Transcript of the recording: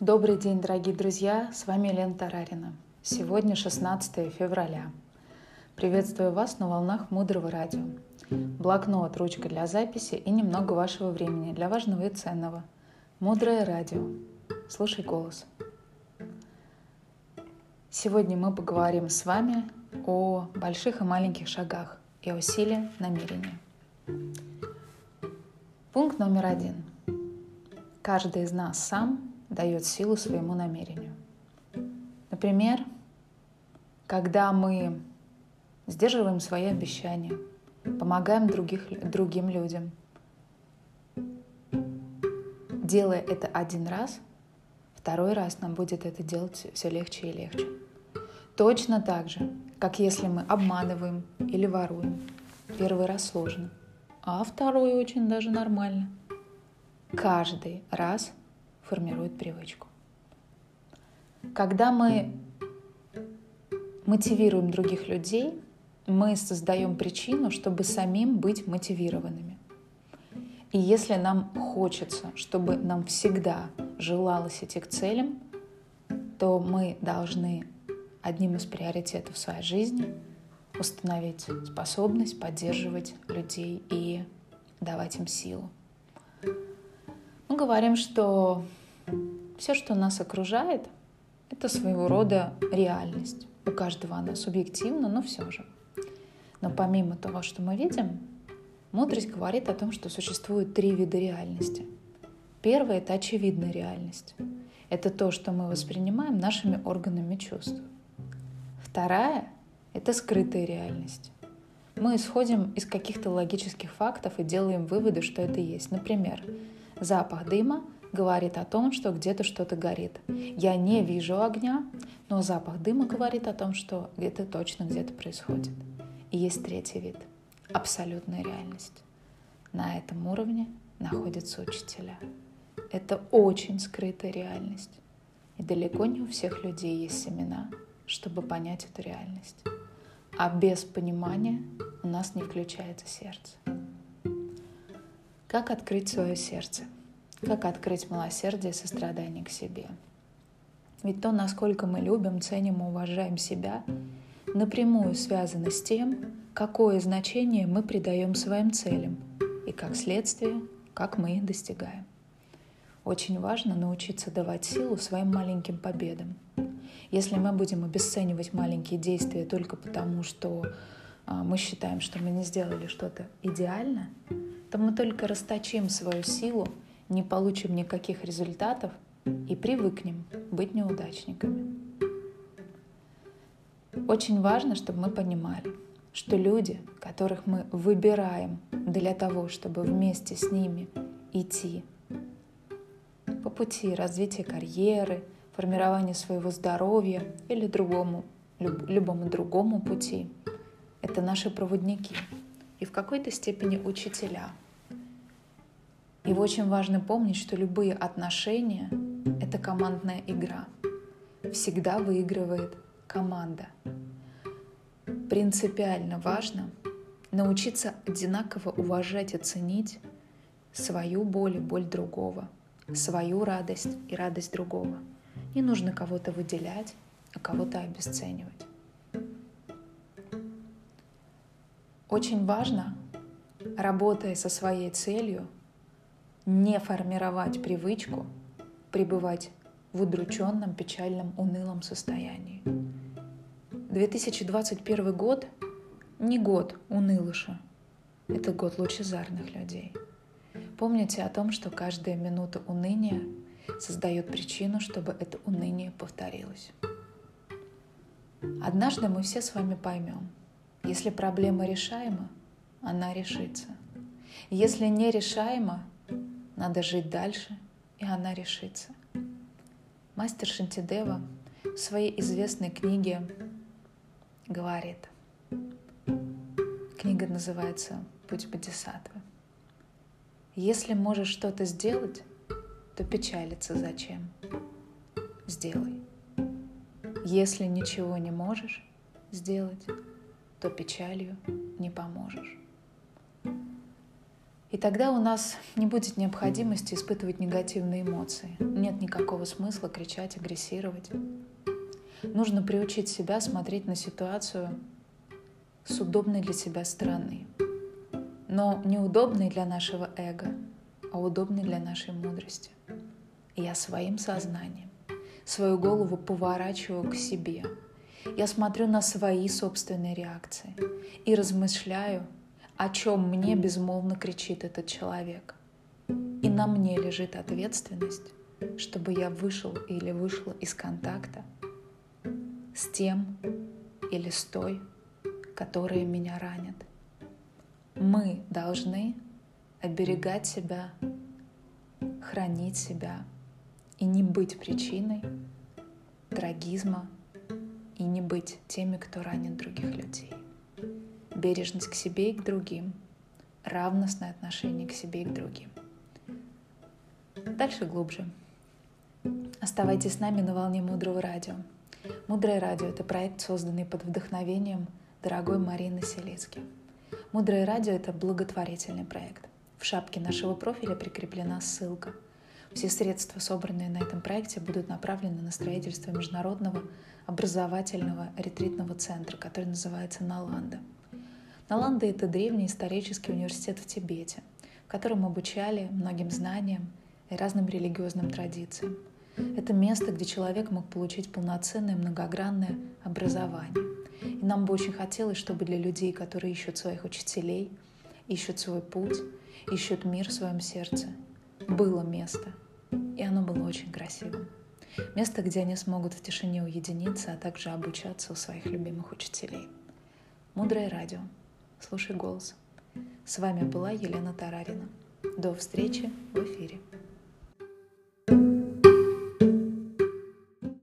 Добрый день, дорогие друзья! С вами Лена Тарарина. Сегодня 16 февраля. Приветствую вас на волнах Мудрого Радио. Блокнот, ручка для записи и немного вашего времени для важного и ценного. Мудрое Радио. Слушай голос. Сегодня мы поговорим с вами о больших и маленьких шагах и о силе намерения. Пункт номер один. Каждый из нас сам дает силу своему намерению. Например, когда мы сдерживаем свои обещания, помогаем других, другим людям. Делая это один раз, второй раз нам будет это делать все легче и легче. Точно так же, как если мы обманываем или воруем. Первый раз сложно, а второй очень даже нормально. Каждый раз формирует привычку. Когда мы мотивируем других людей, мы создаем причину, чтобы самим быть мотивированными. И если нам хочется, чтобы нам всегда желалось идти к целям, то мы должны одним из приоритетов своей жизни установить способность поддерживать людей и давать им силу. Мы говорим, что все, что нас окружает, это своего рода реальность. У каждого она субъективна, но все же. Но помимо того, что мы видим, мудрость говорит о том, что существует три вида реальности. Первое — это очевидная реальность. Это то, что мы воспринимаем нашими органами чувств. Вторая — это скрытая реальность. Мы исходим из каких-то логических фактов и делаем выводы, что это есть. Например, запах дыма говорит о том, что где-то что-то горит. Я не вижу огня, но запах дыма говорит о том, что это точно где-то происходит. И есть третий вид – абсолютная реальность. На этом уровне находятся учителя. Это очень скрытая реальность. И далеко не у всех людей есть семена, чтобы понять эту реальность. А без понимания у нас не включается сердце. Как открыть свое сердце – как открыть милосердие и сострадание к себе? Ведь то, насколько мы любим, ценим и уважаем себя, напрямую связано с тем, какое значение мы придаем своим целям и, как следствие, как мы их достигаем. Очень важно научиться давать силу своим маленьким победам. Если мы будем обесценивать маленькие действия только потому, что а, мы считаем, что мы не сделали что-то идеально, то мы только расточим свою силу не получим никаких результатов и привыкнем быть неудачниками. Очень важно, чтобы мы понимали, что люди, которых мы выбираем для того, чтобы вместе с ними идти по пути развития карьеры, формирования своего здоровья или другому, любому другому пути, это наши проводники и в какой-то степени учителя – и очень важно помнить, что любые отношения — это командная игра. Всегда выигрывает команда. Принципиально важно научиться одинаково уважать и ценить свою боль и боль другого, свою радость и радость другого. Не нужно кого-то выделять, а кого-то обесценивать. Очень важно, работая со своей целью, не формировать привычку пребывать в удрученном, печальном, унылом состоянии. 2021 год не год унылыша, это год лучезарных людей. Помните о том, что каждая минута уныния создает причину, чтобы это уныние повторилось. Однажды мы все с вами поймем, если проблема решаема, она решится. Если не решаема, надо жить дальше, и она решится. Мастер Шантидева в своей известной книге говорит, книга называется «Путь Бодисаттвы». Если можешь что-то сделать, то печалиться зачем? Сделай. Если ничего не можешь сделать, то печалью не поможешь. Тогда у нас не будет необходимости испытывать негативные эмоции. Нет никакого смысла кричать, агрессировать. Нужно приучить себя смотреть на ситуацию с удобной для себя стороны. Но неудобной для нашего эго, а удобной для нашей мудрости. Я своим сознанием свою голову поворачиваю к себе. Я смотрю на свои собственные реакции и размышляю, о чем мне безмолвно кричит этот человек. И на мне лежит ответственность, чтобы я вышел или вышла из контакта с тем или с той, которые меня ранят. Мы должны оберегать себя, хранить себя и не быть причиной трагизма и не быть теми, кто ранит других людей. Бережность к себе и к другим, равностное отношение к себе и к другим. Дальше глубже. Оставайтесь с нами на волне Мудрого Радио. Мудрое Радио — это проект, созданный под вдохновением дорогой Марины Селицки. Мудрое Радио — это благотворительный проект. В шапке нашего профиля прикреплена ссылка — все средства, собранные на этом проекте, будут направлены на строительство международного образовательного ретритного центра, который называется Наланда. Наланда — это древний исторический университет в Тибете, в котором обучали многим знаниям и разным религиозным традициям. Это место, где человек мог получить полноценное многогранное образование. И нам бы очень хотелось, чтобы для людей, которые ищут своих учителей, ищут свой путь, ищут мир в своем сердце, было место, и оно было очень красивым. Место, где они смогут в тишине уединиться, а также обучаться у своих любимых учителей. Мудрое радио. Слушай голос. С вами была Елена Тарарина. До встречи в эфире.